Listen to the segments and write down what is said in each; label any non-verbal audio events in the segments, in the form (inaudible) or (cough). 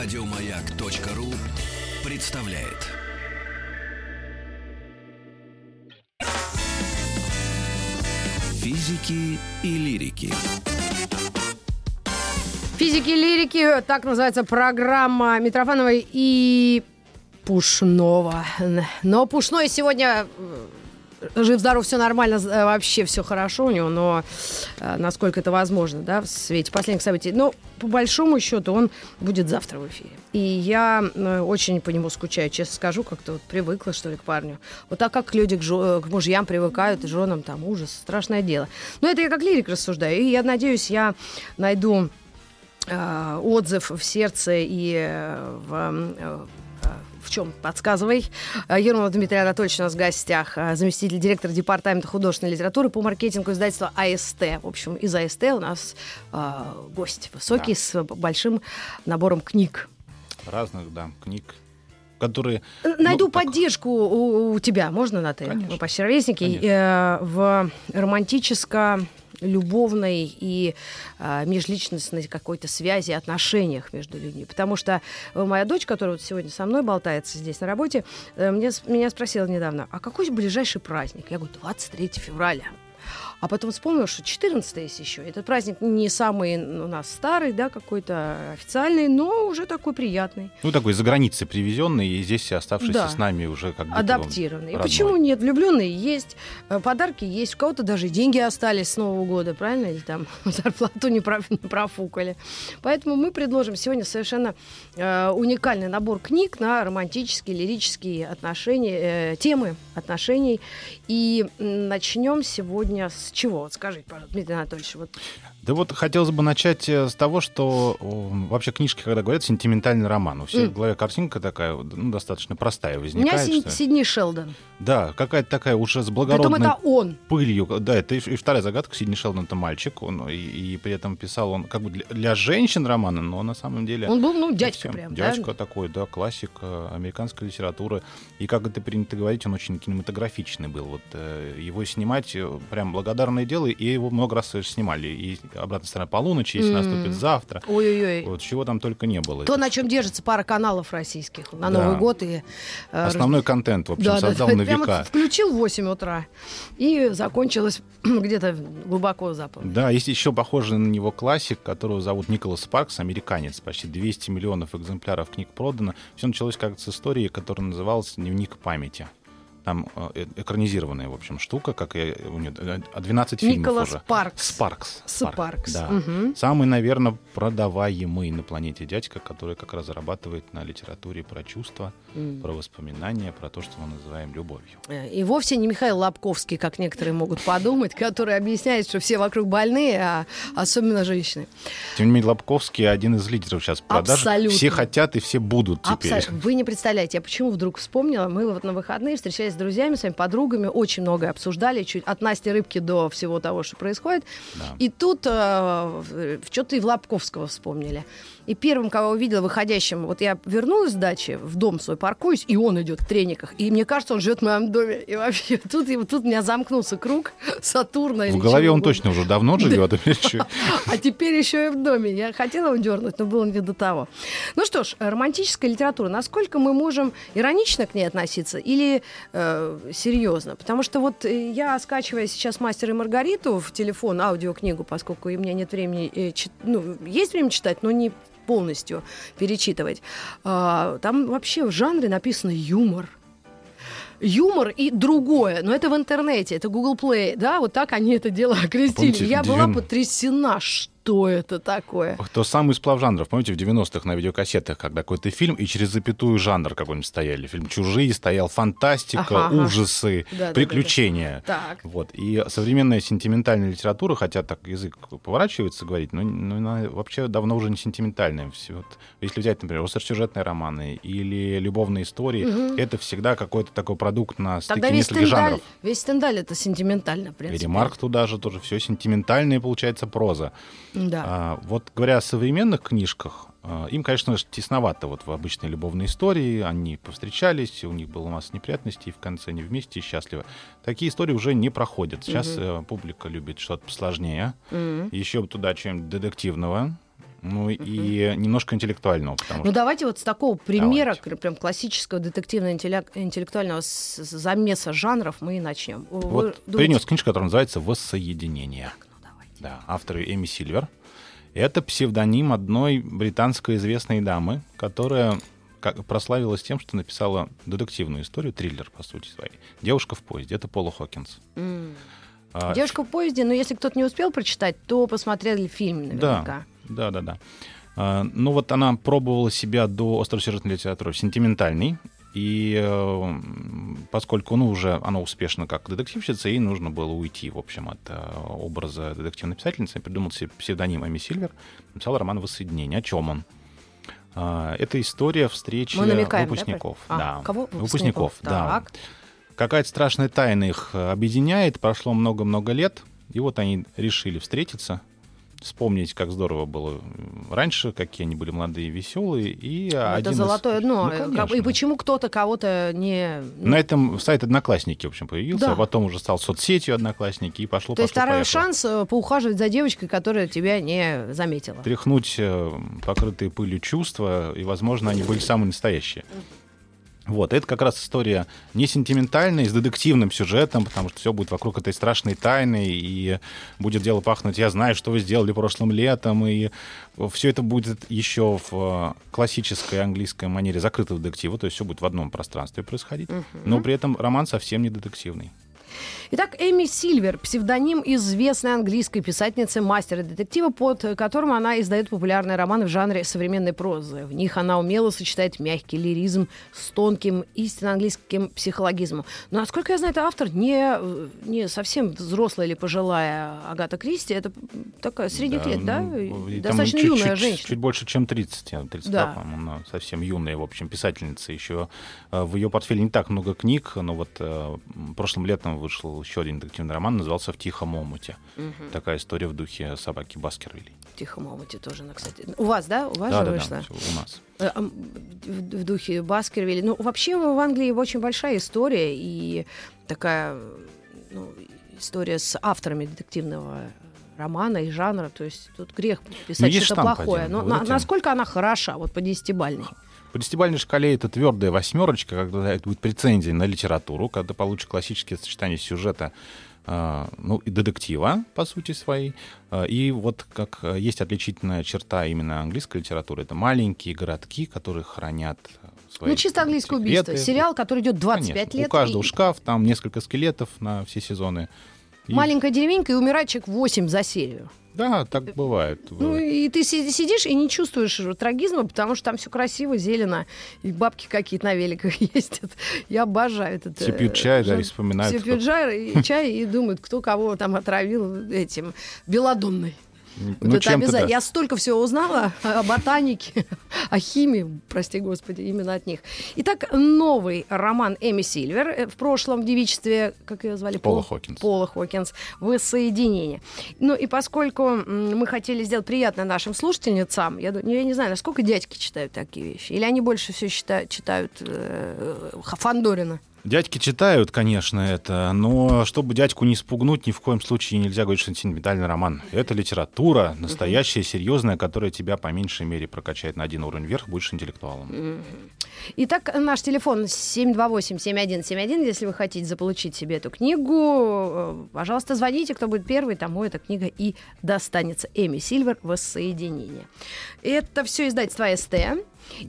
Радиомаяк.ру представляет. Физики и лирики. Физики и лирики, так называется программа Митрофановой и Пушного. Но Пушной сегодня э, жив-здоров, все нормально, э, вообще все хорошо у него, но э, насколько это возможно, да, в свете последних событий. Но по большому счету он будет завтра в эфире. И я э, очень по нему скучаю, честно скажу, как-то вот привыкла, что ли, к парню. Вот так как люди к, жо- к мужьям привыкают, и женам там ужас, страшное дело. Но это я как лирик рассуждаю, и я надеюсь, я найду э, отзыв в сердце и в, э, в чем? Подсказывай. Э, Ермолов Дмитрий Анатольевич у нас в гостях, э, заместитель директора департамента художественной литературы по маркетингу издательства АСТ. В общем, из АСТ у нас э, гость высокий Да. с большим набором книг. разных, да, книг, которые... Найду ну, так, поддержку у, у тебя, можно на ты? Конечно. Мы почти ровесники. Э, в романтическо любовной и э, межличностной какой-то связи, отношениях между людьми. Потому что э, моя дочь, которая вот сегодня со мной болтается здесь на работе, э, мне, меня спросила недавно, а какой ближайший праздник? Я говорю, 23 февраля. А потом вспомнила, что 14 есть еще. Этот праздник не самый у нас старый, да, какой-то официальный, но уже такой приятный. Ну, такой за границей привезенный, и здесь оставшийся Да. с нами уже как он адаптированный. И почему нет? Влюбленные есть, э, подарки есть, у кого-то даже деньги остались с Нового года, правильно? Или там (laughs) зарплату не, не профукали. Поэтому мы предложим сегодня совершенно э, уникальный набор книг на романтические, лирические отношения, э, темы отношений. И начнем сегодня с чего? Вот скажите, пожалуйста, Дмитрий Анатольевич, вот Да вот хотелось бы начать э, с того, что вообще книжки, когда говорят, сентиментальный роман. У всех в голове картинка такая, ну, достаточно простая у меня возникает. Что- Сидни Шелдон. Да, какая-то такая уже с Притом благородной это он. пылью. Да, это и, и вторая загадка. Сидни Шелдон это мальчик, он, и, и при этом писал он как бы для, для женщин романы, но на самом деле... Он был, ну, дядька совсем прям, да? Дядька такой, да, классик э, американской литературы. И как это принято говорить, он очень кинематографичный был. Вот э, его снимать прям благодарное дело, и его много раз снимали. И обратная сторона полуночи, если М. наступит завтра. Ой-ой-ой. Вот чего там только не было. То, на чем держится пара каналов российских на Да. Новый год и э, Основной контент, в общем, Да, да, создал да. на Прямо века. включил в 8 утра и закончилось (clears throat) где-то глубоко за полночь. Да, есть еще похожий на него классик, которого зовут Николас Спаркс, американец. Почти 200 миллионов экземпляров книг продано. Все началось как с истории, которая называлась «Дневник памяти». Там э, экранизированная, в общем, штука, как и у нее, э, а 12 фильмов Николас уже. Паркс. Спаркс. Спаркс. Да. Мгм. Самый, наверное, продаваемый на планете дядька, который как раз зарабатывает на литературе про чувства, М. про воспоминания, про то, что мы называем любовью. Э, И вовсе не Михаил Лобковский, как некоторые могут подумать, который объясняет, что все вокруг больные, а особенно женщины. Тем не менее, Лобковский один из лидеров сейчас продаж. Абсолютно. Все хотят и все будут теперь. Абсолютно. Вы не представляете, я почему вдруг вспомнила. Мы вот на выходные встречались друзьями, своими подругами, очень многое обсуждали, чуть от Насти Рыбки до всего того, что происходит. Да. И тут э, что-то и в Лобковского вспомнили. И первым, кого увидела выходящим, вот я вернулась с дачи, в дом свой паркуюсь, и он идет в трениках. И мне кажется, он живет в моем доме. И вообще, (laughs) тут, и тут у меня замкнулся круг (laughs) Сатурна. В голове он точно уже давно живет. (laughs) А теперь еще и в доме. Я хотела его дернуть, но было не до того. Ну что ж, романтическая литература. Насколько мы можем иронично к ней относиться или э, серьезно? Потому что вот э, я, скачивая сейчас «Мастера и Маргариту» в телефон, аудиокнигу, поскольку у меня нет времени, э, чит- ну, есть время читать, но не полностью перечитывать. А, там вообще в жанре написано юмор юмор и другое, но это в интернете, это Google Play, да, вот так они это дело (laughs) окрестили. Помните, Я была потрясена, что это такое. То самый сплав жанров. Помните, в 90-х на видеокассетах, когда какой-то фильм, и через запятую жанр какой-нибудь стояли. Фильм «Чужие» стоял фантастика, Ага, ужасы, Да-да-да-да. приключения. Так. Вот. И современная сентиментальная литература, хотя так язык поворачивается говорить, но, но она вообще давно уже не сентиментальная. Все вот, если взять, например, остросюжетные романы или любовные истории, это всегда какой-то такой продукт на стыке Тогда весь нескольких Стендаль, жанров. весь Стендаль это сентиментально, в принципе. ремарк туда же тоже все сентиментальная получается проза. Да. А, вот говоря о современных книжках, а, им, конечно тесновато вот в обычной любовной истории. Они повстречались, у них была масса неприятностей, и в конце они вместе и счастливы. Такие истории уже не проходят. Сейчас э, публика любит что-то посложнее. М. Еще туда чем-нибудь детективного. ну и немножко интеллектуального, Ну что давайте вот с такого примера, Давайте. прям классического детективно-интеллектуального замеса жанров мы и начнем. Вы вот думаете- принес книжку, которая называется «Воссоединение». Давайте. Да, автор Эми Сильвер. Это псевдоним одной британской известной дамы, которая как- прославилась тем, что написала детективную историю, триллер, по сути своей. «Девушка в поезде». Это Пола Хокинс. М. А, Девушка в поезде, но если кто-то не успел прочитать, то посмотрели фильм наверняка. Да, да, да. А, ну вот она пробовала себя до остросюжетной литературы в сентиментальной. И э, поскольку ну, уже она успешна как детективщица, ей нужно было уйти, в общем, от э, образа детективной писательницы, придумал себе псевдоним Эми Сильвер, написал роман «Воссоединение». О чем он? А, это история встречи намекаем, да, выпускников. про- А, да. кого? Выпускников, да. Так. Какая-то страшная тайна их э, объединяет. Прошло много-много лет, и вот они решили встретиться, вспомнить, как здорово было раньше, какие они были молодые и веселые. И Ну, Это из- золотое дно. Ну, как- конечно. И почему кто-то кого-то не... ну, На этом сайт Одноклассники, в общем, появился, Да. а потом уже стал соцсетью Одноклассники, и пошло, То есть второй поехало. шанс э, поухаживать за девочкой, которая тебя не заметила. Тряхнуть э, покрытые пылью чувства, и, возможно, они были самые настоящие. Вот, это как раз история не сентиментальная, с детективным сюжетом, потому что все будет вокруг этой страшной тайны, и будет дело пахнуть. «я знаю, что вы сделали прошлым летом», и все это будет еще в э, классической английской манере закрытого детектива, то есть все будет в одном пространстве происходить, но при этом роман совсем не детективный. Итак, Эми Сильвер, псевдоним известной английской писательницы, мастера детектива, под которым она издает популярные романы в жанре современной прозы. В них она умело сочетает мягкий лиризм с тонким, истинно английским психологизмом. Но, насколько я знаю, это автор не, не совсем взрослая или пожилая Агата Кристи. Это такая средних лет, да? ну, Достаточно чуть- юная чуть- женщина. Чуть больше, чем 30. э, 32, Да. по-моему, она совсем юная, в общем, писательница. Еще э, в ее портфеле не так много книг, но вот э, прошлым летом вышел еще один детективный роман, назывался «В тихом омуте». Такая история в духе собаки Баскервилей. В тихом омуте тоже она, кстати. У вас, да? У вас Да, же да, вышла? да, у нас. Э, в, в духе Баскервилля. Ну, вообще в Англии очень большая история и такая ну, история с авторами детективного романа и жанра. То есть тут грех писать Ну, что-то плохое. один, Но на- насколько она хороша, вот по десятибальной? По десятибалльной шкале это твердая восьмерочка, когда это будет прецензия на литературу, когда получишь классические сочетания сюжета э, ну, и детектива, по сути своей. Э, И вот как э, есть отличительная черта именно английской литературы, это маленькие городки, которые хранят свои Ну, чисто английское убийство. Сериал, который идет 25 Конечно. лет. У каждого и- шкаф, там несколько скелетов на все сезоны. Маленькая деревенька, и умирает человек 8 за серию. Да, так бывает. Ну, и ты си- сидишь и не чувствуешь трагизма, потому что там все красиво, зелено, и бабки какие-то на великах (laughs) ездят. Я обожаю этот... Все э, пьют чай, да, и вспоминают. Все пьют чай и, чай и думают, кто кого там отравил этим белодонной. Ну, Вот это обязательно. да. Я столько всего узнала о ботанике, (laughs) о химии, прости господи, именно от них. Итак, новый роман Эми Сильвер э, в прошлом в девичестве, как ее звали? Пола Пол- Хокинс. Пола Хокинс. Воссоединение. Ну и поскольку мы хотели сделать приятно нашим слушательницам, я, ду- я не знаю, насколько дядьки читают такие вещи, или они больше все читают, читают э, Фандорина. Дядьки читают, конечно, это, но чтобы дядьку не спугнуть, ни в коем случае нельзя говорить, что это сентиментальный роман. Это литература, настоящая, серьезная, которая тебя по меньшей мере прокачает на один уровень вверх, будешь интеллектуалом. Итак, наш телефон 728-7171. Если вы хотите заполучить себе эту книгу, э, пожалуйста, звоните, кто будет первый, тому эта книга и достанется. Эми Сильвер «Воссоединение». Это все издательство СТ.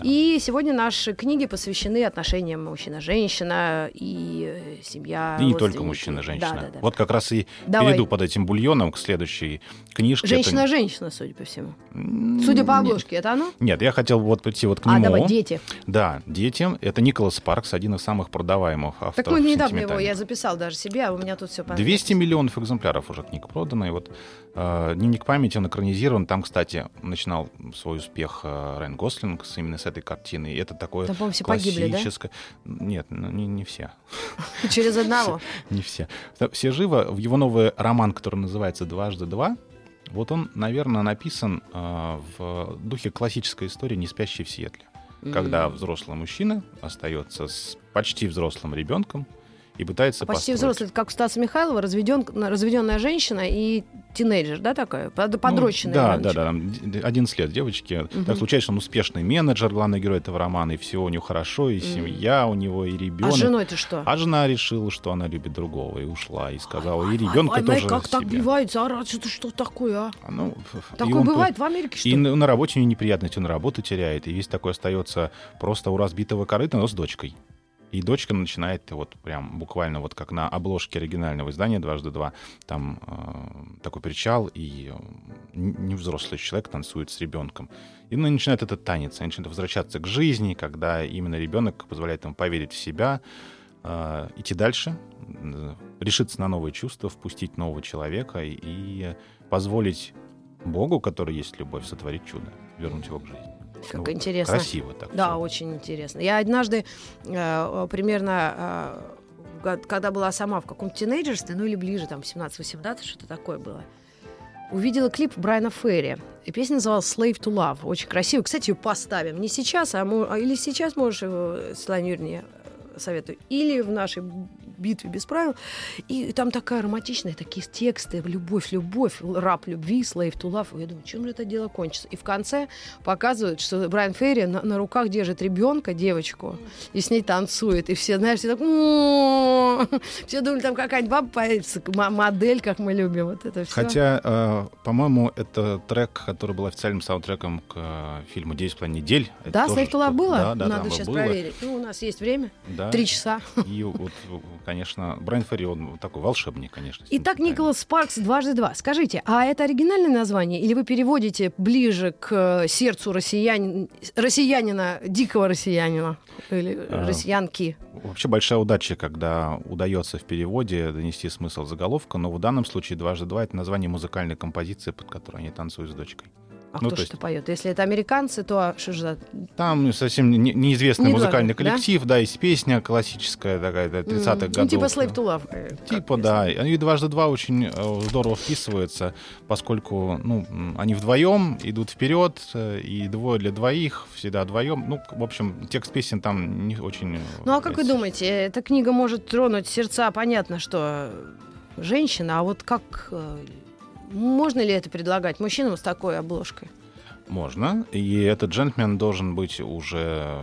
И сегодня наши книги посвящены отношениям мужчина-женщина и э, семья. И не только родственники. мужчина, женщина. Да, да, да. Вот как раз и Давай. перейду под этим бульоном к следующей книжке. Это- Женщина-женщина, судя по всему. Судя по нет. обложке, это оно? Нет, я хотел вот прийти вот к А, нему. давай, дети. Да, дети. Это Николас Спаркс, один из самых продаваемых авторов. Так мы недавно его, я записал даже себе, а у меня тут все 200 миллионов экземпляров уже книг продано. И вот э, «Дневник памяти» он экранизирован. Там, кстати, начинал свой успех э, Райан Гослинг с, именно с этой картины. И это такое Там, по-моему, все погибли, да? классическое... Нет, ну, не, не все. (laughs) Через одного. Не все. Все живо. В его новый роман, который называется «Дважды два», вот он, наверное, написан э, в духе классической истории «Не спящий в Сиэтле». Когда взрослый мужчина остается с почти взрослым ребенком, и пытается Почти построить. взрослый, это как у Стаса Михайлова, разведен, разведенная женщина и тинейджер, да, такая? Под- Ну, да, да, да, там д- 11 лет девочки. Так случается, что он успешный менеджер, главный герой этого романа, и все у него хорошо, и семья у него, и А ребенок. с женой-то что? А жена решила, что она любит другого, и ушла, и сказала, и Ай, ребенка ай, тоже как так бывает, заорать, что что такое, а? А, Ну, и Такое бывает в Америке, что И на, на работе у него неприятности, он работу теряет, и весь такой остается просто у разбитого корыта, но с дочкой. И дочка начинает вот прям буквально вот как на обложке оригинального издания «Дважды два», там э, такой причал, и э, невзрослый человек танцует с ребенком. И ну, начинает этот танец, они начинают возвращаться к жизни, когда именно ребенок позволяет ему поверить в себя, э, идти дальше, э, решиться на новые чувства, впустить нового человека и, и позволить Богу, который есть любовь, сотворить чудо, вернуть его к жизни. Как Ну, интересно. Красиво так. Да, всё. очень интересно. Я однажды э, примерно, э, год- когда была сама в каком-то тинейджерстве, ну или ближе, там, 17-18, что-то такое было, увидела клип Брайана Ферри. И песня называлась «Slave to Love». Очень красиво. Кстати, ее поставим. Не сейчас, а, а или сейчас можешь его, Светлане Юрьевне, э, советую, или в нашей битве без правил. И там такая романтичная, такие тексты, любовь, любовь, раб любви, slave to love. Я думаю, чем же это дело кончится? И в конце показывают, что Брайан Ферри на, на руках держит ребенка, девочку, и с ней танцует. И все, знаешь, все так... «М-м-м». Все думали, там какая-нибудь баба появится, модель, как мы любим. Вот это все. Хотя, э, по-моему, это трек, который был официальным саундтреком к э, фильму «Девять с недель». Да, slave to love было? Да, да, Надо сейчас было. проверить. Ну, у нас есть время. Да. Три часа. И вот, конечно, Брайан Ферри, он такой волшебник, конечно. Итак. Николас Спаркс дважды два. Скажите, а это оригинальное название или вы переводите ближе к э, сердцу россиянин, россиянина, дикого россиянина или А, россиянки? Вообще большая удача, когда удается в переводе донести смысл заголовка, но в данном случае «Дважды два» — это название музыкальной композиции, под которой они танцуют с дочкой. А ну, кто то же это есть- поет? Если это американцы, то что же за... Там совсем не- неизвестный Не музыкальный да? коллектив, да? есть песня классическая такая, да, 30-х М, годов. Ну, типа Slave to Love. э, Типа, да. И дважды два очень э, здорово вписываются, поскольку ну, они вдвоем идут вперед, э, и двое для двоих, всегда вдвоем. Ну, в общем, текст песен там не очень. Ну а как вы есть. думаете, эта книга может тронуть сердца? Понятно, что женщина, а вот как... Можно ли это предлагать мужчинам с такой обложкой? Можно. И этот джентльмен должен быть уже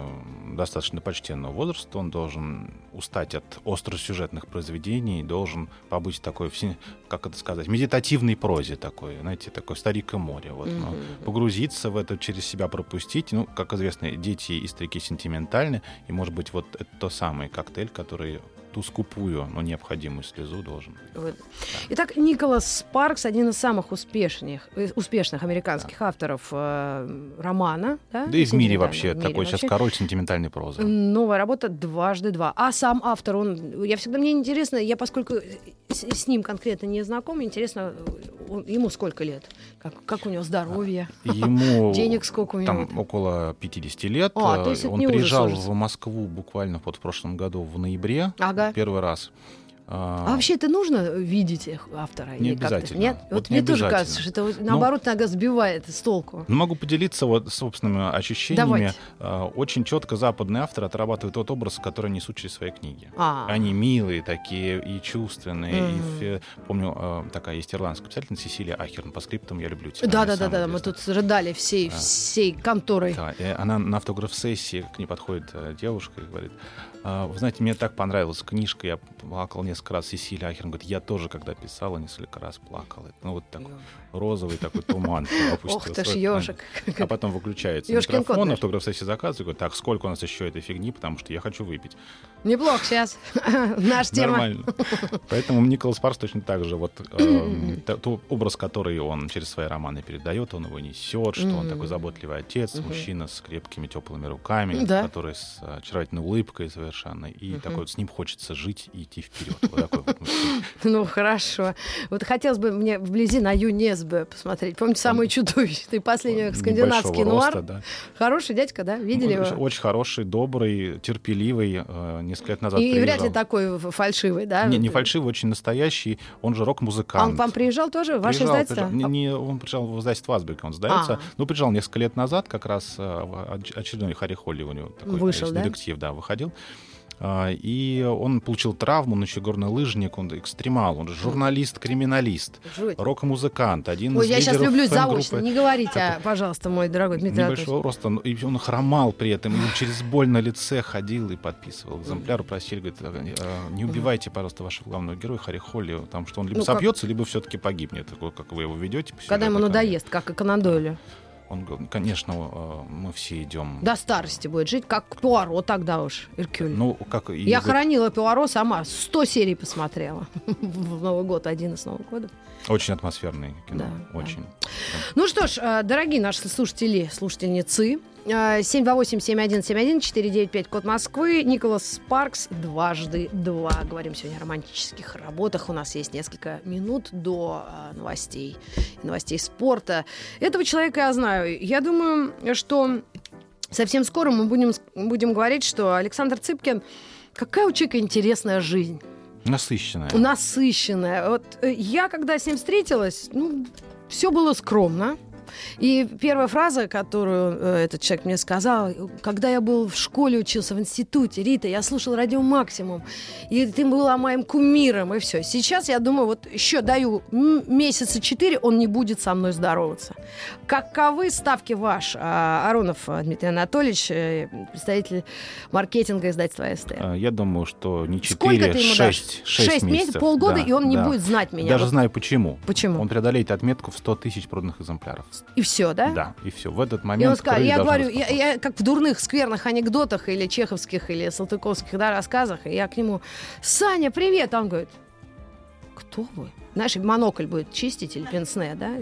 достаточно почтенного возраста, он должен устать от остросюжетных произведений, должен побыть такой, как это сказать, медитативной прозе такой, знаете, такой старик и море. Вот, ну, Мгм. погрузиться в это, через себя пропустить. Ну, как известно, дети и старики сентиментальны, и, может быть, вот это то самый коктейль, который ту скупую, но необходимую слезу должен. Вот. Итак, Николас Спаркс один из самых успешных, э, успешных американских авторов э, романа. Да, Да и в мире вообще, в мире такой сейчас вообще. король сентиментальной прозы. Новая работа дважды два. А сам автор, он, я всегда мне интересно, я поскольку с, с ним конкретно не знакома, интересно, он- ему сколько лет, как, как у него здоровье, Ему (laughs) денег сколько у него. там около 50 лет. А, Он приезжал в Москву буквально вот в прошлом году в ноябре. Ага. Первый раз. А вообще это нужно видеть автора? Не обязательно. Нет? Вот Вот, не мне тоже кажется, что это вот наоборот иногда сбивает с толку. Ну, могу поделиться вот собственными ощущениями. Давайте. Э, Очень четко западный автор отрабатывает тот образ, который несут через свои книги. А, Они милые такие и чувственные. Мгм. И помню, э, такая есть ирландская писательница Сесилия Ахерн по скриптам «Я люблю тебя». да, она да, да, самая да, мы тут рыдали всей, Да. всей конторой. Да, и она на автограф-сессии к ней подходит э, девушка и говорит, «А, вы знаете, мне так понравилась книжка, я плакал несколько раз. Сесилия Ахерн говорит, я тоже, когда писала, несколько раз плакал. Это, Ну, вот такой розовый такой туман (laughs) Ох ты ж ежик. А потом выключается микрофон, наш. автограф-сессии заказывает, говорит, так, сколько у нас еще этой фигни, потому что я хочу выпить. Неплохо сейчас. (laughs) Наша тема. Нормально. Поэтому Николас Парс точно так же. Вот э, т- тот образ, который он через свои романы передает, он его несет, что он такой заботливый отец, мужчина с крепкими теплыми руками, который с очаровательной улыбкой совершенно. И такой вот с ним хочется жить и идти вперед. Мужчина. (laughs) Ну, хорошо. Вот хотелось бы мне вблизи на ЮНЕСБ посмотреть. Помните, самый чудовищный последний скандинавский нуар? Хороший дядька, да? Видели Ну, его? Очень хороший, добрый, терпеливый. э, Несколько лет назад И, вряд ли такой фальшивый, да? Не, не фальшивый, очень настоящий. Он же А рок-музыкант. он к вам приезжал тоже? Ваше издательство? Не, он приезжал в издательство Асберг, он сдается. А. Ну, приезжал несколько лет назад, как раз э, очередной Харри Холли у него такой Вышел, есть да? детектив, да, выходил. А, И он получил травму, он еще горный лыжник, он экстремал, он же журналист-криминалист, Жуть. рок-музыкант, один Ой, из я сейчас люблю заочно. Не говорите, а, пожалуйста, мой дорогой Дмитрий небольшого роста, ну, и он хромал при этом, и он через боль на лице ходил и подписывал экземпляр, просили, говорит, «А, не убивайте, пожалуйста, вашего главного героя Харри Холли, потому что он либо Ну, как- собьется, либо все-таки погибнет, такой, как вы его ведете. Когда ему надоест, как и Конан Дойлю. Он говорит, конечно, мы все идем. До старости будет жить, как Пуаро тогда уж, Иркюль. Ну, как и Я говорит, хоронила Пуаро сама, 100 серий посмотрела (laughs) в Новый год, один из Нового года. очень атмосферное кино, Да, да. очень. Ну что ж, э, дорогие наши слушатели, слушательницы, э, 728-7171-495, код Москвы, Николас Спаркс, дважды два. Говорим сегодня о романтических работах. У нас есть несколько минут до э, новостей, новостей спорта. Этого человека я знаю. Я думаю, что совсем скоро мы будем, будем говорить, что Александр Цыпкин, какая у человека интересная жизнь Насыщенное. насыщенная. Вот э, я, когда с ним встретилась, ну, все было скромно. И первая фраза, которую э, этот человек мне сказал, когда я был в школе, учился в институте, Рита, я слушал радио Максимум, и ты была моим кумиром, и все. Сейчас я думаю, вот еще даю месяца четыре, он не будет со мной здороваться. Каковы ставки ваш, а, Аронов Дмитрий Анатольевич, э, представитель маркетинга издательства АСТ? А, Я думаю, что не 4, Сколько ты ему 6, дашь? 6, Шесть месяцев, полгода, Да, и он не да. будет знать меня. Даже Вот знаю почему. Почему? Он преодолеет отметку в 100 тысяч проданных экземпляров. И все, да? Да, и все. В этот И момент... он сказал, я говорю, я, я как в дурных скверных анекдотах или чеховских, или салтыковских да, рассказах, и я к нему, Саня, привет! А он говорит, кто вы? Знаешь, монокль будет чистить или пенсне, да?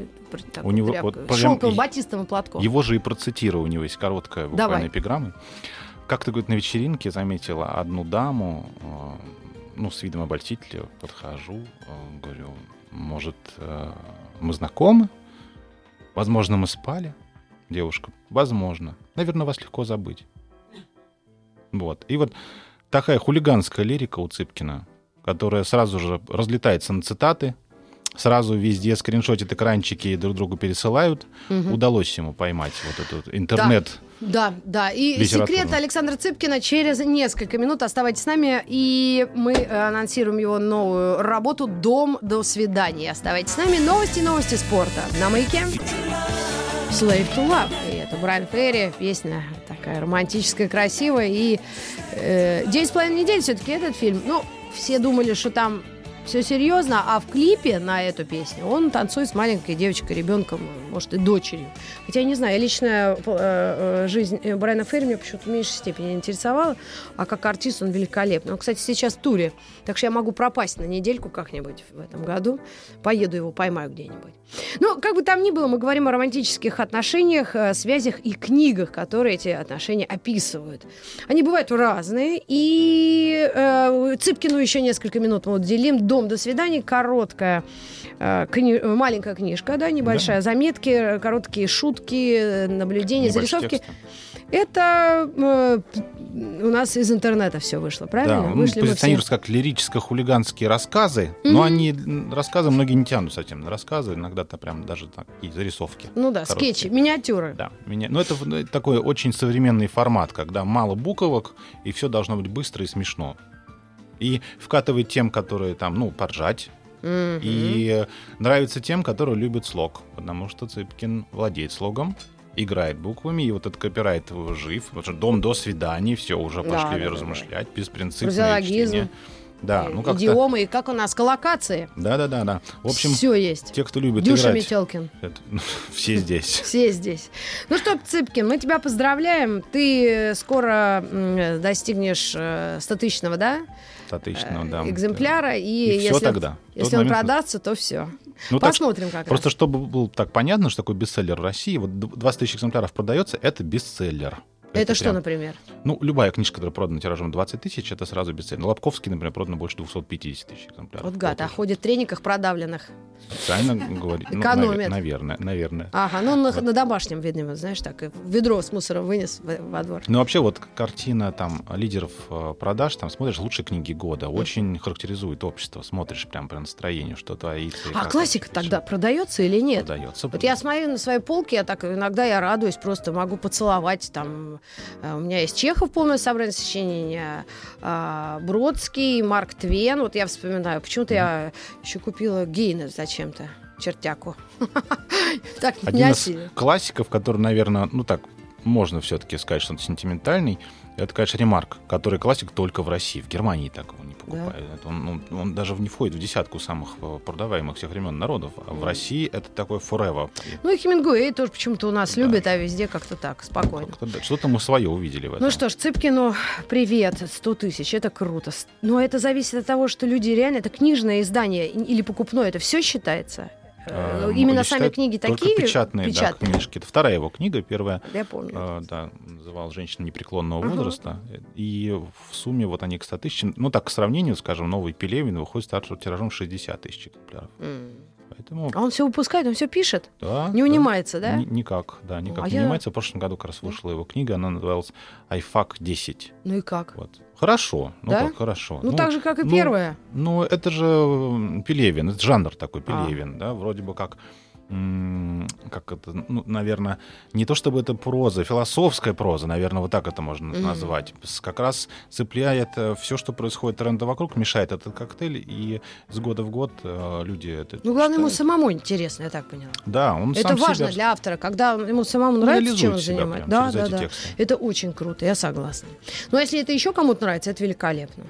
У него вот прям Шелковым батистовым платком. Его же и процитирую, у него есть короткая буквально Давай. эпиграмма. Как-то, говорит, на вечеринке заметила одну даму, э, ну, с видом обольстителя, подхожу, э, говорю, может, э, мы знакомы? Возможно, мы спали? Девушка, возможно. Наверное, вас легко забыть. Вот. И вот такая хулиганская лирика у Цыпкина, которая сразу же разлетается на цитаты, сразу везде скриншотят экранчики и друг другу пересылают. Мгм. Удалось ему поймать вот этот интернет. Да, да. И Литературу. секрет Александра Цыпкина через несколько минут. Оставайтесь с нами, и мы э, анонсируем его новую работу «Дом до свидания». Оставайтесь с нами. Новости, новости спорта на маяке. Slave to Love. И это Брайан Ферри, песня такая романтическая, красивая. И э, «День с половиной недели» все-таки этот фильм. Ну, все думали, что там все серьезно, а в клипе на эту песню он танцует с маленькой девочкой, ребенком, может, и дочерью. Хотя я не знаю, личная э, э, жизнь э, Брайана Ферри меня почему-то в меньшей степени интересовала, а как артист он великолепный. Он, кстати, сейчас в туре, так что я могу пропасть на недельку как-нибудь в этом году. Поеду его, поймаю где-нибудь. Ну, как бы там ни было, мы говорим о романтических отношениях, э, связях и книгах, которые эти отношения описывают. Они бывают разные, и э, Цыпкину еще несколько минут мы уделим. «Дом до свидания», короткая, э, кни- маленькая книжка, да, небольшая, заметки, э, короткие шутки, наблюдения, зарисовки. Это э, у нас из интернета все вышло, правильно? Да, Вышли мы все. позиционируется как лирическо-хулиганские рассказы, но они рассказы многие не тянут совсем на рассказы, иногда-то прям даже такие зарисовки. Ну да, короткие. скетчи, миниатюры. Да, меня, ну это ну, это такой очень современный формат, когда мало буквок и все должно быть быстро и смешно. И вкатывает тем, которые там, ну, поржать. Мгм. И нравится тем, которые любят слог, потому что Цыпкин владеет слогом, играет буквами, и вот этот копирайт жив. Дом до свидания, все, уже Да, пошли да, да, размышлять, беспринципное Фразеологизм. чтение. Да, ну как-то... идиомы, и как у нас коллокации. Да-да-да, да. В общем, все есть. те, кто любит Дюша играть, Метелкин. это, ну, (laughs) все здесь. Все здесь. Ну что, Цыпкин, мы тебя поздравляем. Ты скоро м, достигнешь э, 100-тысячного, да? Статично, да. экземпляра. И, И всё если, тогда. В если он продастся, то все. Ну, так Посмотрим, как Просто раз. чтобы было так понятно, что такое бестселлер в России, вот д- 20 тысяч экземпляров продается, это бестселлер. Это, что, прям- например? Ну, любая книжка, которая продана тиражом 20 тысяч, это сразу бестселлер. Лобковский, например, продано больше 250 тысяч экземпляров. Вот гад, а ходит в трениках продавленных. Специально говорит. ну, Экономит. наве- Наверное, наверное. Ага, ну на, домашнем, видимо, знаешь, так, ведро с мусором вынес во, во двор. Ну, вообще, вот картина там лидеров э, продаж, там смотришь лучшие книги года, очень характеризует общество, смотришь прям по настроению, что творится. А классика тогда продается или нет? продается. Вот я смотрю на свои полки, я так иногда я радуюсь, просто могу поцеловать там у меня есть Чехов полное собрание сочинения, э, Бродский, Марк Твен. Вот я вспоминаю, почему-то я еще купила Гейна зачем-то, чертяку. (laughs) Так не Один из классиков, который, наверное, ну так, можно все-таки сказать, что он сентиментальный, это, конечно, Ремарк, который классик только в России. В Германии такого не покупают. Это Он, он- он даже не входит в десятку самых э, продаваемых всех времен народов. А в России это такой forever. Ну и Хемингуэй тоже почему-то у нас Да. любит, а везде как-то так, спокойно. как-то да, Что-то мы свое увидели в этом. Ну что ж, Цыпкину привет, 100 тысяч, это круто. Но это зависит от того, что люди реально, это книжное издание или покупное, это все считается? Э, Э, Именно сами книги такие? печатные, да, книжки. Это вторая его книга, первая Я помню. э, да, называл «Женщина непреклонного Ага. возраста». И в сумме вот они к 100 тысячам, ну так, к сравнению, скажем, новый Пелевин выходит старшим тиражом 60 тысяч экземпляров. М. Поэтому, А он все выпускает, он все пишет? да. Не да. унимается, да? Ни- никак, да, никак а не я- унимается. В прошлом году как раз вышла его книга, она называлась «Айфак 10». Ну и как? Вот. Хорошо, ну Да? как хорошо. Ну, так же, как и ну, первое. Ну, это же Пелевин, это жанр такой А. Пелевин, да, вроде бы как, как это, ну, наверное, не то чтобы это проза, философская проза, наверное, вот так это можно Мгм. назвать. Как раз цепляет все, что происходит тренда вокруг, мешает этот коктейль, и с года в год э, люди это Ну, главное, ему читают. самому интересно, я так поняла. Да, он Это сам важно себя для автора, когда ему самому нравится, чем он занимается. Да, да, да. тексты. Это очень круто, я согласна. Но если это еще кому-то нравится, это великолепно.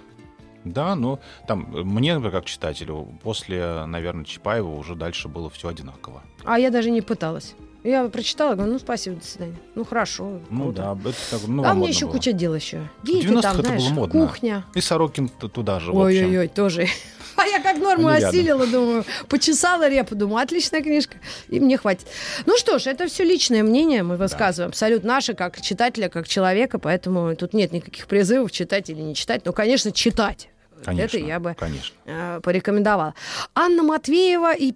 Да, но там э, мне, как читателю, после, наверное, Чапаева уже дальше было все одинаково. А я даже не пыталась. Я прочитала, говорю, ну спасибо, до свидания. Ну хорошо, Ну круто. да, это так, ну, а мне еще было. куча дел еще. Дети 90-х там, это знаешь, было модно. кухня. И Сорокин туда же, в. Ой-ой-ой, тоже. (laughs) А я как норму Они рядом. осилила, думаю, почесала репу, думаю, отличная книжка, и мне хватит. Ну что ж, это все личное мнение, мы высказываем, абсолютно наше, как читателя, как человека, поэтому тут нет никаких призывов читать или не читать, но, конечно, читать. Конечно, Это я бы Конечно. э, порекомендовала. Анна Матвеева и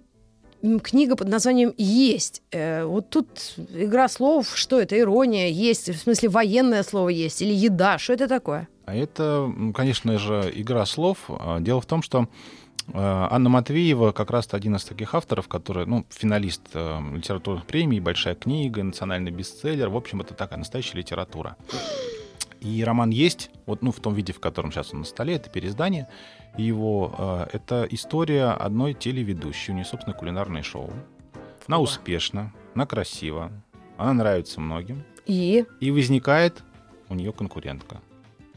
книга под названием «Есть». Э, вот тут игра слов, что это, ирония, есть, в смысле военное слово есть, или еда, что это такое? А это, конечно же, игра слов. А, Дело в том, что э, Анна Матвеева как раз один из таких авторов, который, ну, финалист э, литературных премий, большая книга, национальный бестселлер. В общем, это такая настоящая литература. И роман есть, вот, ну, в том виде, в котором сейчас он на столе, это переиздание его. э, это история одной телеведущей, у нее, собственно, кулинарное шоу. Она успешна, она красива, она нравится многим. И И возникает у нее конкурентка.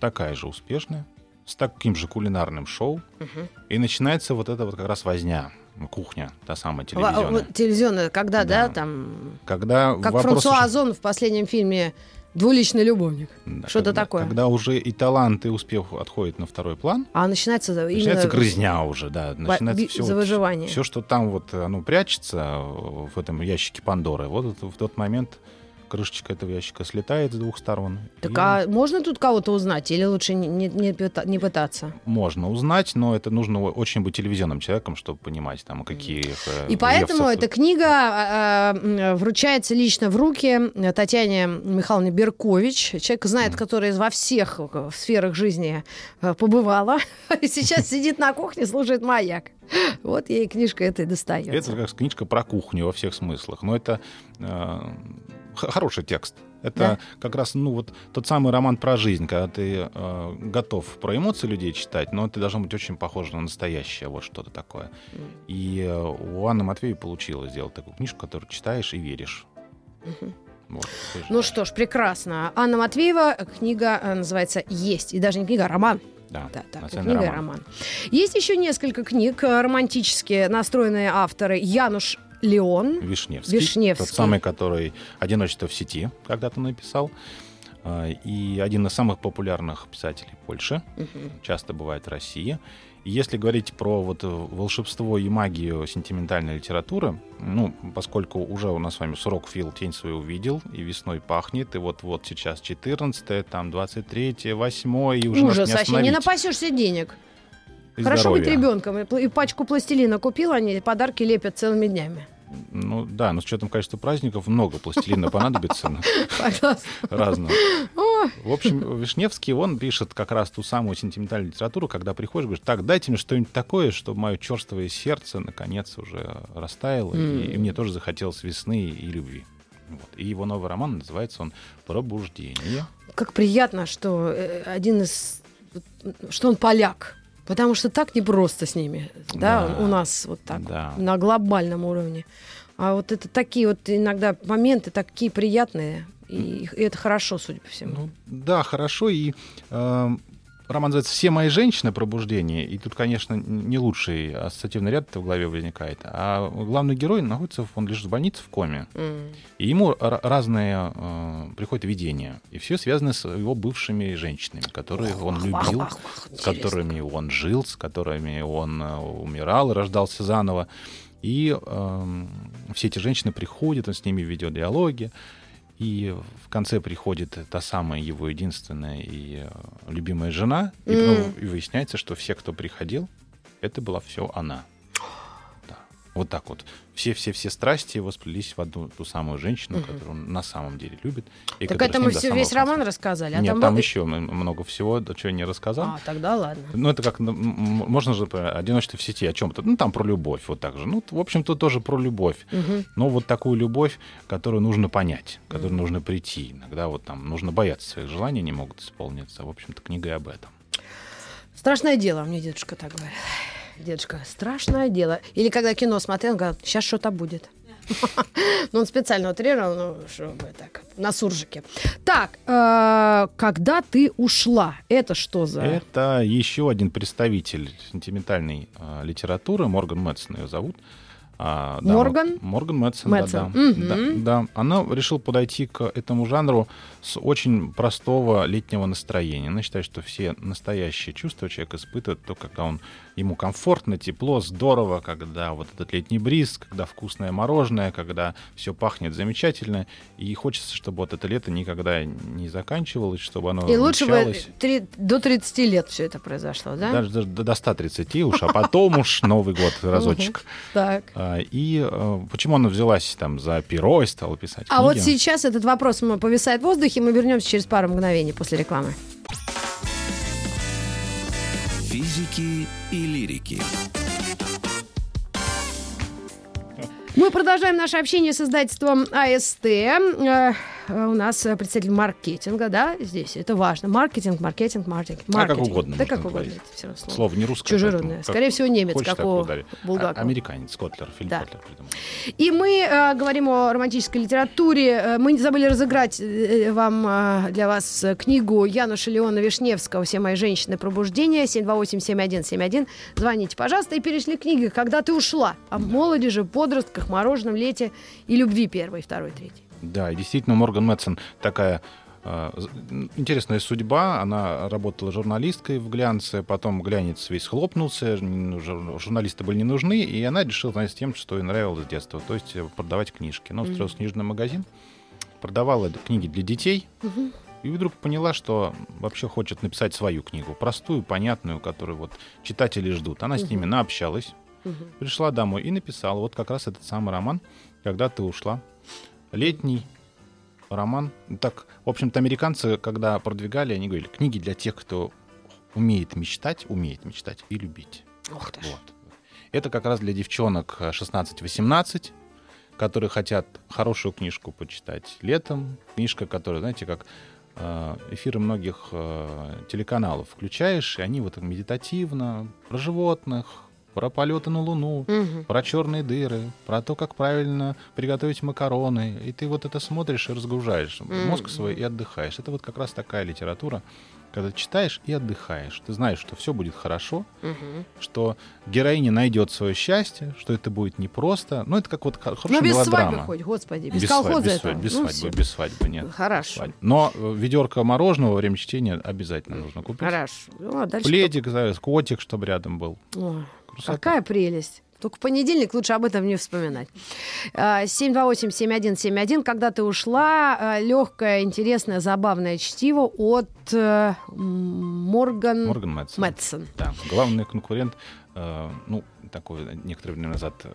Такая же успешная, с таким же кулинарным шоу. Мгм. И начинается вот эта вот как раз возня. Кухня, та самая Во- телевизионная. телевизионная, когда, да, Да. там... Когда Как вопрос Франсуа Озон в последнем фильме «Двуличный любовник». Да, Что-то такое. Когда уже и талант, и успех отходят на второй план, А начинается начинается именно грызня уже, да. Начинается все, за выживание. все, что там вот оно прячется в этом ящике Пандоры, вот в тот момент крышечка этого ящика слетает с двух сторон. Так и а можно тут кого-то узнать или лучше не, не- не пыта- не пытаться? Можно узнать, но это нужно очень быть телевизионным человеком, чтобы понимать, там, какие И поэтому эта книга м, вручается лично в руки э, Татьяне Михайловне Беркович, человек, знает, который во всех э, сферах жизни э, побывала, (laughs) и сейчас (laughs) сидит на кухне, слушает «Маяк». Вот ей книжка эта и достается. Это как книжка про кухню во всех смыслах. Но это э, хороший текст. Это Да. как раз, ну, вот тот самый роман про жизнь, когда ты э, готов про эмоции людей читать, но ты должен быть очень похож на настоящее, вот что-то такое. И э, у Анны Матвеевой получилось сделать такую книжку, которую читаешь и веришь. Мгм. Вот, Ну что ж, прекрасно. Анна Матвеева, книга э, называется «Есть». И даже не книга, а роман. да, Да, так, книга роман. роман. Есть еще несколько книг, э, романтически настроенные авторы. Януш Леон. Вишневский. Вишневский. Тот самый, который «Одиночество в сети» когда-то написал. А, И один из самых популярных писателей Польши. Мгм. Часто бывает в России. И если говорить про вот э, волшебство и магию сентиментальной литературы, ну, поскольку уже у нас с вами срок Фил тень свою увидел, и весной пахнет, и вот-вот сейчас 14 там 23 8 и уже нас Ужас, не вообще, не напасешься денег. И Хорошо быть здоровья. ребенком. И, пл- и пачку пластилина купил, они подарки лепят целыми днями. Ну да, но с учетом количества праздников много пластилина понадобится. разного. В общем, Вишневский, он пишет как раз ту самую сентиментальную литературу, когда приходишь, говоришь, так, дайте мне что-нибудь такое, чтобы мое черствое сердце наконец уже растаяло, и мне тоже захотелось весны и любви. Вот. И его новый роман называется он «Пробуждение». Как приятно, что э, один из... что он поляк. Потому что так непросто с ними, да, Да. у нас вот так, Да. на глобальном уровне. А вот это такие вот иногда моменты такие приятные, и, и это хорошо, судя по всему. Ну, да, хорошо. И э, роман называется «Все мои женщины. Пробуждение». И тут, конечно, не лучший ассоциативный ряд в голове возникает. А главный герой находится, он лежит в больнице в коме. М. И ему разные э, приходят видения. И все связано с его бывшими женщинами, которые он Ах, любил, ах, ах, с интересно. которыми он жил, с которыми он э, умирал и рождался заново. И эм, все эти женщины приходят, он с ними ведет диалоги. И в конце приходит та самая его единственная и э, любимая жена. И, М. ну, и выясняется, что все, кто приходил, это была все она. Вот так вот. Все-все-все страсти его сплелись в одну ту самую женщину, которую он на самом деле любит. И Так это мы все, весь конца. роман рассказали, а Нет, там, там был- еще много всего, до чего я не рассказал. А, тогда ладно. Ну, это как, ну, можно же, например, одиночество в сети о чем-то. Ну, там про любовь, вот так же. Ну, в общем-то, тоже про любовь. Мгм. Но вот такую любовь, которую нужно понять, к которой нужно прийти. Иногда вот там нужно бояться своих желаний, они могут исполниться. В общем-то, книга и об этом. Страшное дело, мне дедушка так говорит. Дедушка, страшное дело. Или когда кино смотрел, говорил, сейчас что-то будет. (laughs) Ну, он специально утрировал, ну, чтобы так, на суржике. Так, э, когда ты ушла, это что за... Это еще один представитель сентиментальной а, литературы. Морган Мэтсон ее зовут. А, да, Морган? Морган Мэтсон, Мэтсон. да, Мгм. да, да. Она решила подойти к этому жанру с очень простого летнего настроения. Она считает, что все настоящие чувства человек испытывает то, когда он ему комфортно, тепло, здорово, когда вот этот летний бриз, когда вкусное мороженое, когда все пахнет замечательно. И хочется, чтобы вот это лето никогда не заканчивалось, чтобы оно И лучше бы мчалось. три- до 30 лет все это произошло, да? Даже, до до 130 уж, а потом уж Новый год разочек. Так. А, И э, почему она взялась там за перо и стала писать А вот сейчас этот вопрос повисает в воздухе, мы вернемся через пару мгновений после рекламы. Физики и лирики. Мы продолжаем наше общение с издательством АСТ. Э, У нас э, представитель маркетинга, да, здесь. Это важно. Маркетинг, маркетинг, маркетинг. А как маркетинг. угодно Да как угодно. Это все равно слово. Слово не русское. Чужеродное. поэтому Скорее всего, немец, как у ударь. Булгакова. А- Американец, Котлер, фильм Да. Котлер придумал. И мы э, говорим о романтической литературе. Э, Мы не забыли разыграть э, вам э, для вас книгу Януша Леона Вишневского «Все мои женщины. Пробуждение». 728-7171. Звоните, пожалуйста. И перешли к книге «Когда ты ушла». О молодежи, подростках, мороженом, лете и любви первой, второй, третьей. Да, и действительно, Морган Мэтсон такая э, интересная судьба. Она работала журналисткой в глянце, потом глянец весь хлопнулся, н- жур- журналисты были не нужны, и она решила заняться тем, что ей нравилось с детства, то есть э, продавать книжки. Она устроилась в книжный магазин, продавала книги для детей, и вдруг поняла, что вообще хочет написать свою книгу, простую, понятную, которую вот читатели ждут. Она с ними наобщалась, пришла домой и написала вот как раз этот самый роман «Когда ты ушла». Летний роман. Так, в общем-то, американцы, когда продвигали, они говорили, книги для тех, кто умеет мечтать, умеет мечтать и любить. Ох ты. Вот. Это как раз для девчонок э, 16-18, которые хотят хорошую книжку почитать летом. Книжка, которая, знаете, как э, эфиры многих э, телеканалов включаешь, и они вот так медитативно про животных, про полеты на Луну, Мгм. про черные дыры, про то, как правильно приготовить макароны. И ты вот это смотришь и разгружаешь мозг свой и отдыхаешь. Это вот как раз такая литература, когда читаешь и отдыхаешь. Ты знаешь, что все будет хорошо, Мгм. что героиня найдет свое счастье, что это будет непросто. Ну, это как вот х- Ну, хорошая без мелодрама. свадьбы хоть, господи, без, Без колхоза свадьбы, без, этого. свадьбы, без Ну, свадьбы, всё. без свадьбы, нет. Хорошо. Свадьбы. Но э, ведерко мороженого во время чтения обязательно нужно купить. Хорошо. Ну, а дальше Пледик, да, котик, чтобы рядом был. Ой, Красота. какая прелесть. Только понедельник лучше об этом не вспоминать. А, 728-7171. Когда ты ушла, легкое, интересное, забавное чтиво от э, Морган, Морган Мэтсон. Мэтсон. Да, главный конкурент, э, ну, такой некоторое время назад э,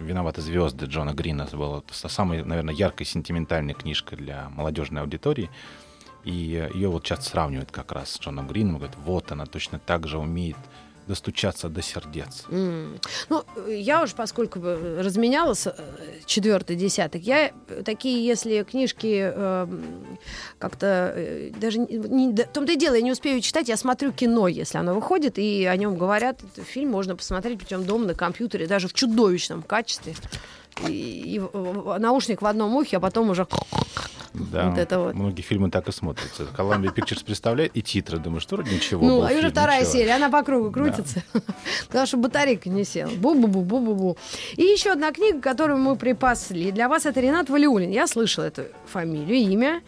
«Виноваты звезды» Джона Грина была самая, наверное, яркая сентиментальная книжка для молодежной аудитории. И ее вот часто сравнивают как раз с Джоном Грином. Говорят, вот она точно так же умеет достучаться до сердец. М. Ну, я уж, поскольку разменялась э, четвертый десяток, я такие, если книжки э, как-то э, даже не, в том-то и дело, я не успею читать, я смотрю кино, если оно выходит, и о нем говорят. Фильм можно посмотреть причем дома на компьютере, даже в чудовищном качестве. И, и наушник в одном ухе, а потом уже Да, Вот это вот. многие фильмы так и смотрятся. Columbia Pictures представляет, и титры, думаешь, что вроде ничего. Ну, а уже вторая ничего. серия, она по кругу крутится. (laughs) Потому что батарейка не села. Бу-бу-бу, бу-бу-бу. И еще одна книга, которую мы припасли. Для вас это Ренат Валиулин. Я слышала эту фамилию, имя.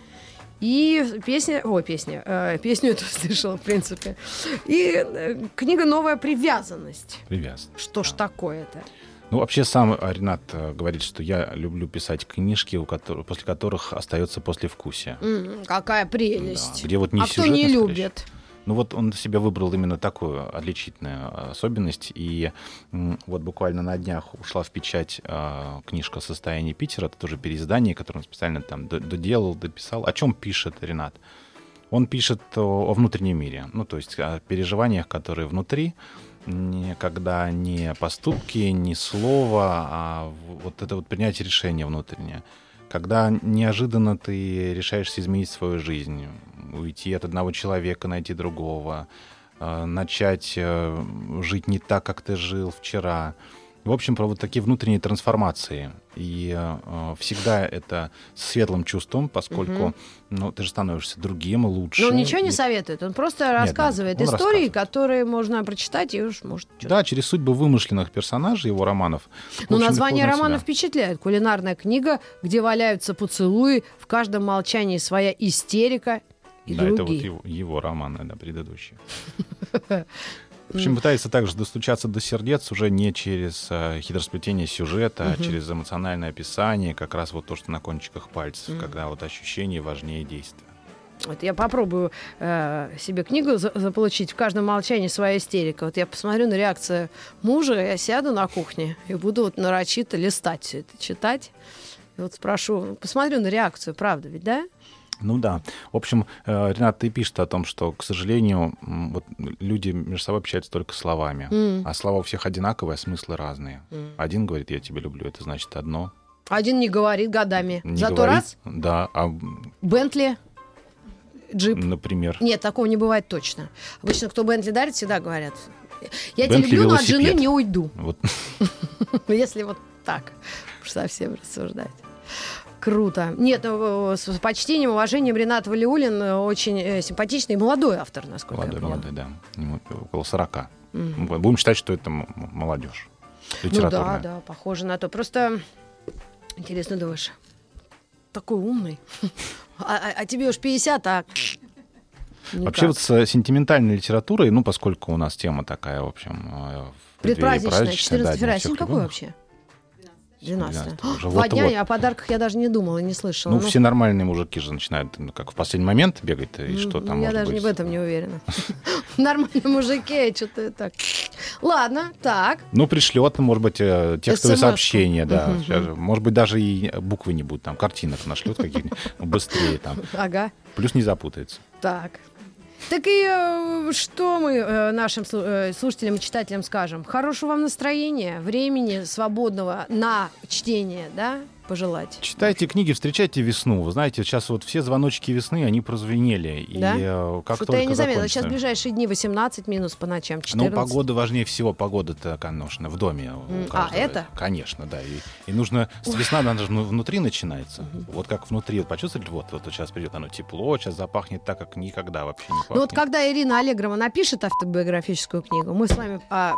И песня, о, песня, э, песню эту (laughs) слышала, в принципе. И э, книга «Новая привязанность». Привязан. Что ж такое-то? Ну, вообще сам Ренат э, говорит, что я люблю писать книжки, у которых, после которых остается послевкусие. М, какая прелесть. Да, где вот не а кто не любит? Ну вот он себе выбрал именно такую отличительную особенность. И вот буквально на днях ушла в печать э, книжка «Состояние Питера». Это тоже переиздание, которое он специально там доделал, дописал. О чем пишет Ренат? Он пишет о, о внутреннем мире. Ну, то есть о переживаниях, которые внутри, когда не поступки, не слово, а вот это вот принятие решения внутреннее. Когда неожиданно ты решаешься изменить свою жизнь, уйти от одного человека, найти другого, э, начать э, жить не так, как ты жил вчера. В общем, про вот такие внутренние трансформации. И э, всегда это с светлым чувством, поскольку ну, ты же становишься другим, лучше. Ну, он ничего не И- советует, он просто да, рассказывает он истории, рассказывает. которые можно прочитать и уж может что-то Да, через судьбы вымышленных персонажей его романов. Ну, в общем, название романа впечатляет. Кулинарная книга, где валяются поцелуи, в каждом молчании своя истерика и да, это вот другие. его, его романы, да, предыдущие. (laughs) В общем, пытается также достучаться до сердец уже не через э, хитросплетение сюжета, а через эмоциональное описание, как раз вот то, что на кончиках пальцев, когда вот ощущение важнее действия. Вот я попробую э, себе книгу за- заполучить. В каждом молчании своя истерика. Вот я посмотрю на реакцию мужа, я сяду на кухне и буду вот нарочито листать все это, читать. И вот спрошу, посмотрю на реакцию, правда ведь, да? Ну да. В общем, э, Ренат, ты пишет о том, что, к сожалению, вот люди между собой общаются только словами. М. А слова у всех одинаковые, а смыслы разные. Один говорит, я тебя люблю, это значит одно. Один не говорит годами. Не Зато говорит, раз, Да, а, Бентли, джип. например, Нет, такого не бывает точно. Обычно, кто Бентли дарит, всегда говорят. Я тебя Бентли люблю, но от жены не уйду. вот (laughs) Если вот так уж совсем рассуждать. Круто. Нет, ну, с почтением, уважением Ренат Валиулин э, очень э, симпатичный и молодой автор, насколько молодой, я молодой, да. Ему около 40. Будем считать, что это молодежь. Ну да, Литературная. да, похоже на то. Просто интересно думаешь, такой умный. (laughs) А, а- а тебе уж 50, а... Вообще никак. вот с сентиментальной литературой, ну, поскольку у нас тема такая, в общем, э, в Предпраздничная, праздничной, 14 да, Дня февраля. всех Сегодня какой вообще? 12. 12 уже. Два дня, я о подарках я даже не думала, не слышала. Ну, Ну, все нормальные мужики же начинают, ну, как в последний момент бегать и что там Я даже быть. не в этом не уверена. (laughs) (laughs) Нормальные мужики, что-то так. Ладно, так. Ну, пришлет, может быть, э, текстовые SMS-ку. сообщения, да. Может быть, даже и буквы не будут, там, картинок нашлет каких-нибудь быстрее там. (laughs) Ага. Плюс не запутается. Так. Так и э, что мы э, нашим э, слушателям и читателям скажем? Хорошего вам настроения, времени свободного на чтение, да, пожелать? Читайте книги, встречайте весну. Вы знаете, сейчас вот все звоночки весны, они прозвенели. И Да? э, как Что-то я не заметила. Сейчас ближайшие дни 18 минус по ночам, 14. Ну, погода важнее всего. Погода-то, конечно, в доме. а, это? Конечно, да. И, и нужно... с- Весна, она же вну- внутри начинается. Вот как внутри. Вот почувствовали, вот, вот сейчас придет оно тепло, сейчас запахнет так, как никогда вообще не пахнет. Ну вот когда Ирина Аллегрова напишет автобиографическую книгу, мы с вами а,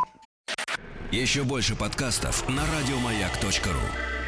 Еще больше подкастов на радиомаяк.ру.